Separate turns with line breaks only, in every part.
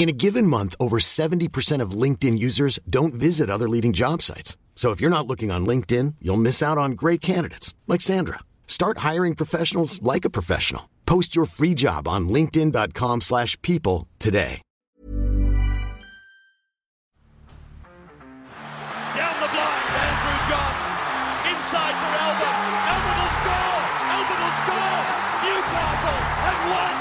In a given month, over 70% of LinkedIn users don't visit other leading job sites. So if you're not looking on LinkedIn, you'll miss out on great candidates like Sandra. Start hiring professionals like a professional. Post your free job on linkedin.com/people today.
Down the blind, Andrew Johns. Inside for Albert. Albert will score. Albert will score. Newcastle have won.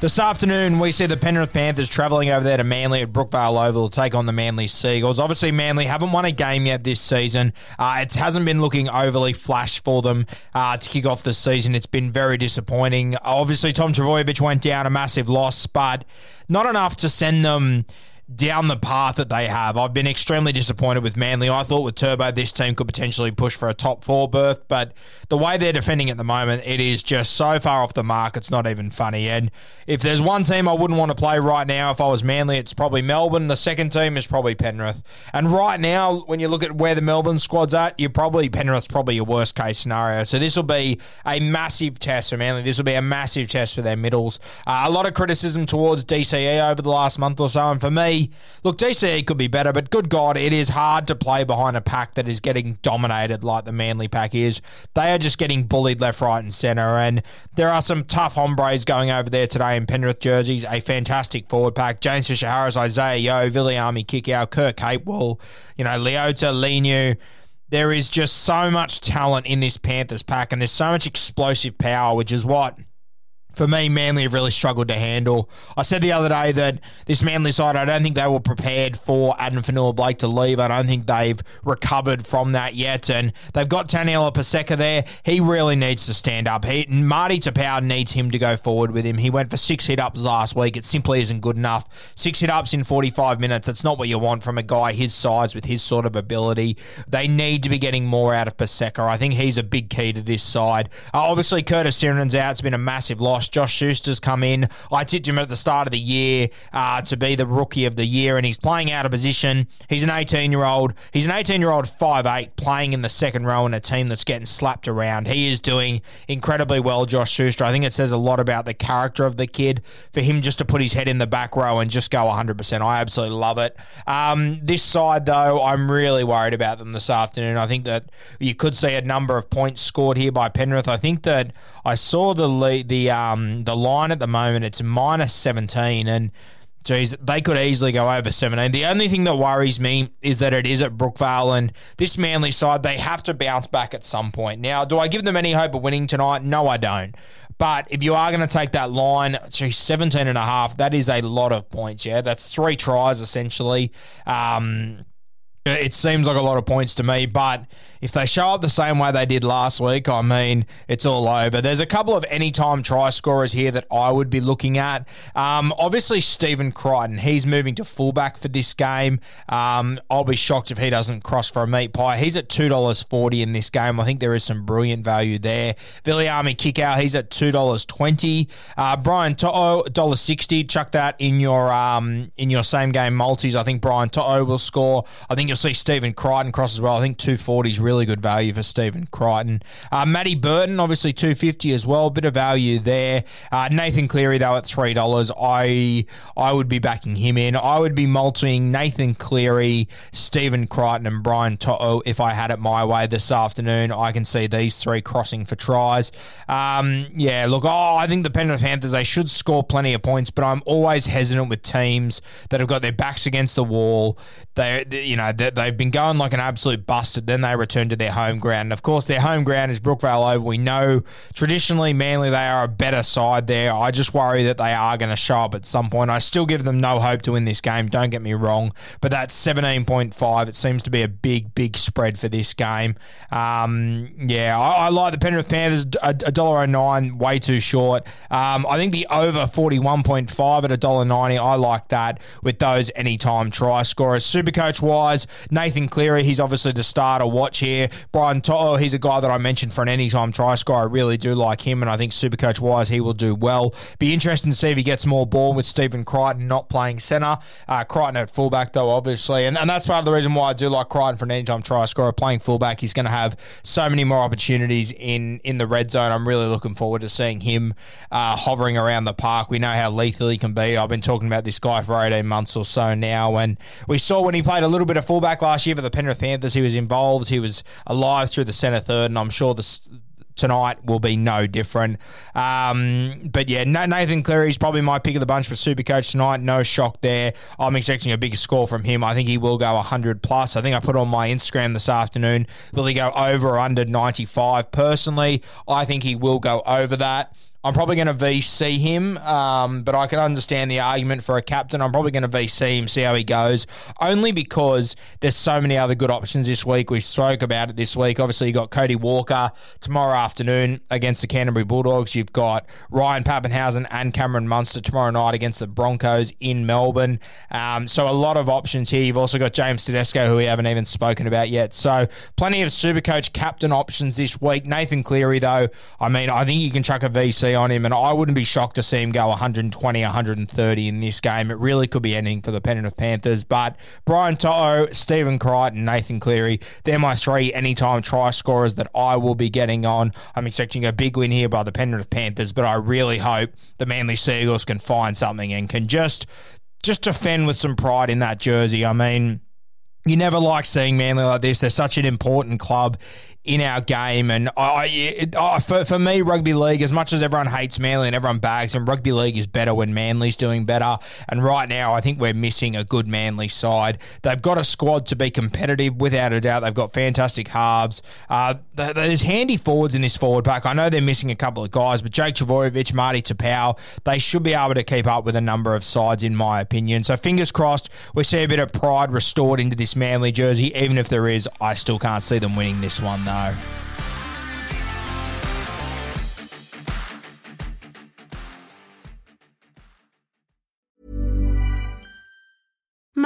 This afternoon, we see the Penrith Panthers travelling over there to Manly at Brookvale Oval to take on the Manly Sea Eagles. Obviously, Manly haven't won a game yet this season. Uh, it hasn't been looking overly flash for them uh, to kick off the season. It's been very disappointing. Obviously, Tom Trbojevic went down, a massive loss, but not enough to send them down the path that they have. I've been extremely disappointed with Manly. I thought with Turbo, this team could potentially push for a top four berth, but the way they're defending at the moment, it is just so far off the mark, it's not even funny. And if there's one team I wouldn't want to play right now if I was Manly, it's probably Melbourne. The second team is probably Penrith. And right now, when you look at where the Melbourne squad's at, you're probably Penrith's probably your worst case scenario. So this will be a massive test for Manly. This will be a massive test for their middles. Uh, a lot of criticism towards DCE over the last month or so, and for me, look, DCE could be better, but good God, it is hard to play behind a pack that is getting dominated like the Manly pack is. They are just getting bullied left, right, and centre, and there are some tough hombres going over there today in Penrith jerseys. A fantastic forward pack: James Fisher Harris, Isaiah Yeo, Viliame Kikau, Kurt Capewell, you know, Leota, Leniu. There is just so much talent in this Panthers pack, and there's so much explosive power, which is what for me, Manly have really struggled to handle. I said the other day that this Manly side, I don't think they were prepared for Addin Fonua Blake to leave. I don't think they've recovered from that yet. And they've got Taniela Paseka there. He really needs to stand up. He, Marty Taupau needs him to go forward with him. He went for six hit ups last week. It simply isn't good enough. Six hit ups in 45 minutes. That's not what you want from a guy his size with his sort of ability. They need to be getting more out of Paseka. I think he's a big key to this side. Uh, obviously, Curtis Sironen's out. It's been a massive loss. Josh Schuster's come in. I tipped him at the start of the year uh, to be the rookie of the year, and he's playing out of position. He's an 18 year old. He's an 18 year old 5'8 playing in the second row in a team that's getting slapped around. He is doing incredibly well, Josh Schuster. I think it says a lot about the character of the kid for him just to put his head in the back row and just go 100%. I absolutely love it. Um, this side, though, I'm really worried about them this afternoon. I think that you could see a number of points scored here by Penrith. I think that I saw the lead, the um, the line at the moment. It's minus 17, and geez, they could easily go over 17. The only thing that worries me is that it is at Brookvale, and this Manly side, they have to bounce back at some point. Now, do I give them any hope of winning tonight? No, I don't. But if you are going to take that line, geez, 17 and a half, that is a lot of points, yeah? That's three tries, essentially. Um, it seems like a lot of points to me, but if they show up the same way they did last week, I mean, it's all over. There's a couple of anytime try scorers here that I would be looking at. Um, obviously, Stephen Crichton, he's moving to fullback for this game. Um, I'll be shocked if he doesn't cross for a meat pie. He's at $2.40 in this game. I think there is some brilliant value there. Viliame Kikau, he's at $2.20. Uh, Brian To'o, $1.60. Chuck that in your um, in your same game multis. I think Brian To'o will score. I think you'll see Stephen Crichton cross as well. I think 240 is really good value for Stephen Crichton. Uh, Matty Burton, obviously 250 as well. A Bit of value there. Uh, Nathan Cleary, though, at $3. I I would be backing him in. I would be multing Nathan Cleary, Stephen Crichton, and Brian To'o if I had it my way this afternoon. I can see these three crossing for tries. Um, yeah, look, oh, I think the Penrith Panthers, they should score plenty of points, but I'm always hesitant with teams that have got their backs against the wall. They- you know, they, they've been going like an absolute busted. Then they return to their home ground. And of course, their home ground is Brookvale Oval. We know traditionally, Manly, they are a better side there. I just worry that they are going to show up at some point. I still give them no hope to win this game, don't get me wrong, but that's 17.5. It seems to be a big, big spread for this game. Um, yeah, I, I, like the Penrith Panthers, $1.09, way too short. Um, I think the over 41.5 at $1.90, I like that with those anytime try scorers. Supercoach wise, Nathan Cleary, he's obviously the starter watch here. Brian To'o, he's a guy that I mentioned for an anytime try score. I really do like him, and I think Supercoach wise, he will do well. Be interesting to see if he gets more ball with Stephen Crichton not playing centre. Uh, Crichton at fullback, though, obviously. And, and that's part of the reason why I do like Crichton for an anytime try scorer. Playing fullback, he's going to have so many more opportunities in, in the red zone. I'm really looking forward to seeing him uh, hovering around the park. We know how lethal he can be. I've been talking about this guy for 18 months or so now, and we saw when he played a little bit of fullback last year for the Penrith Panthers, he was involved. He was alive through the centre third, and I'm sure the tonight will be no different. Um, but yeah, Nathan Cleary is probably my pick of the bunch for Super Coach tonight. No shock there. I'm expecting a big score from him. I think he will go 100 plus. I think I put on my Instagram this afternoon. Will he go over or under 95? Personally, I think he will go over that. I'm probably going to VC him, um, but I can understand the argument for a captain. I'm probably going to VC him, see how he goes, only because there's so many other good options this week. We spoke about it this week. Obviously, you've got Cody Walker tomorrow afternoon against the Canterbury Bulldogs. You've got Ryan Papenhuyzen and Cameron Munster tomorrow night against the Broncos in Melbourne. Um, so a lot of options here. You've also got James Tedesco, who we haven't even spoken about yet. So plenty of Supercoach captain options this week. Nathan Cleary, though, I mean, I think you can chuck a VC on him, and I wouldn't be shocked to see him go 120, 130 in this game. It really could be anything for the Penrith Panthers. But Brian To'o, Stephen Crichton, Nathan Cleary, they're my three anytime try scorers that I will be getting on. I'm expecting a big win here by the Penrith Panthers, but I really hope the Manly Sea Eagles can find something and can just just defend with some pride in that jersey. I mean, you never like seeing Manly like this. They're such an important club in our game. And I, it, for, for me, rugby league, as much as everyone hates Manly and everyone bags them, rugby league is better when Manly's doing better. And right now, I think we're missing a good Manly side. They've got a squad to be competitive, without a doubt. They've got fantastic halves. Uh, there's handy forwards in this forward pack. I know they're missing a couple of guys, but Jake Trbojevic, Marty Taupau, they should be able to keep up with a number of sides, in my opinion. So fingers crossed, we see a bit of pride restored into this Manly jersey. Even if there is, I still can't see them winning this one, though.
No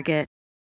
Target.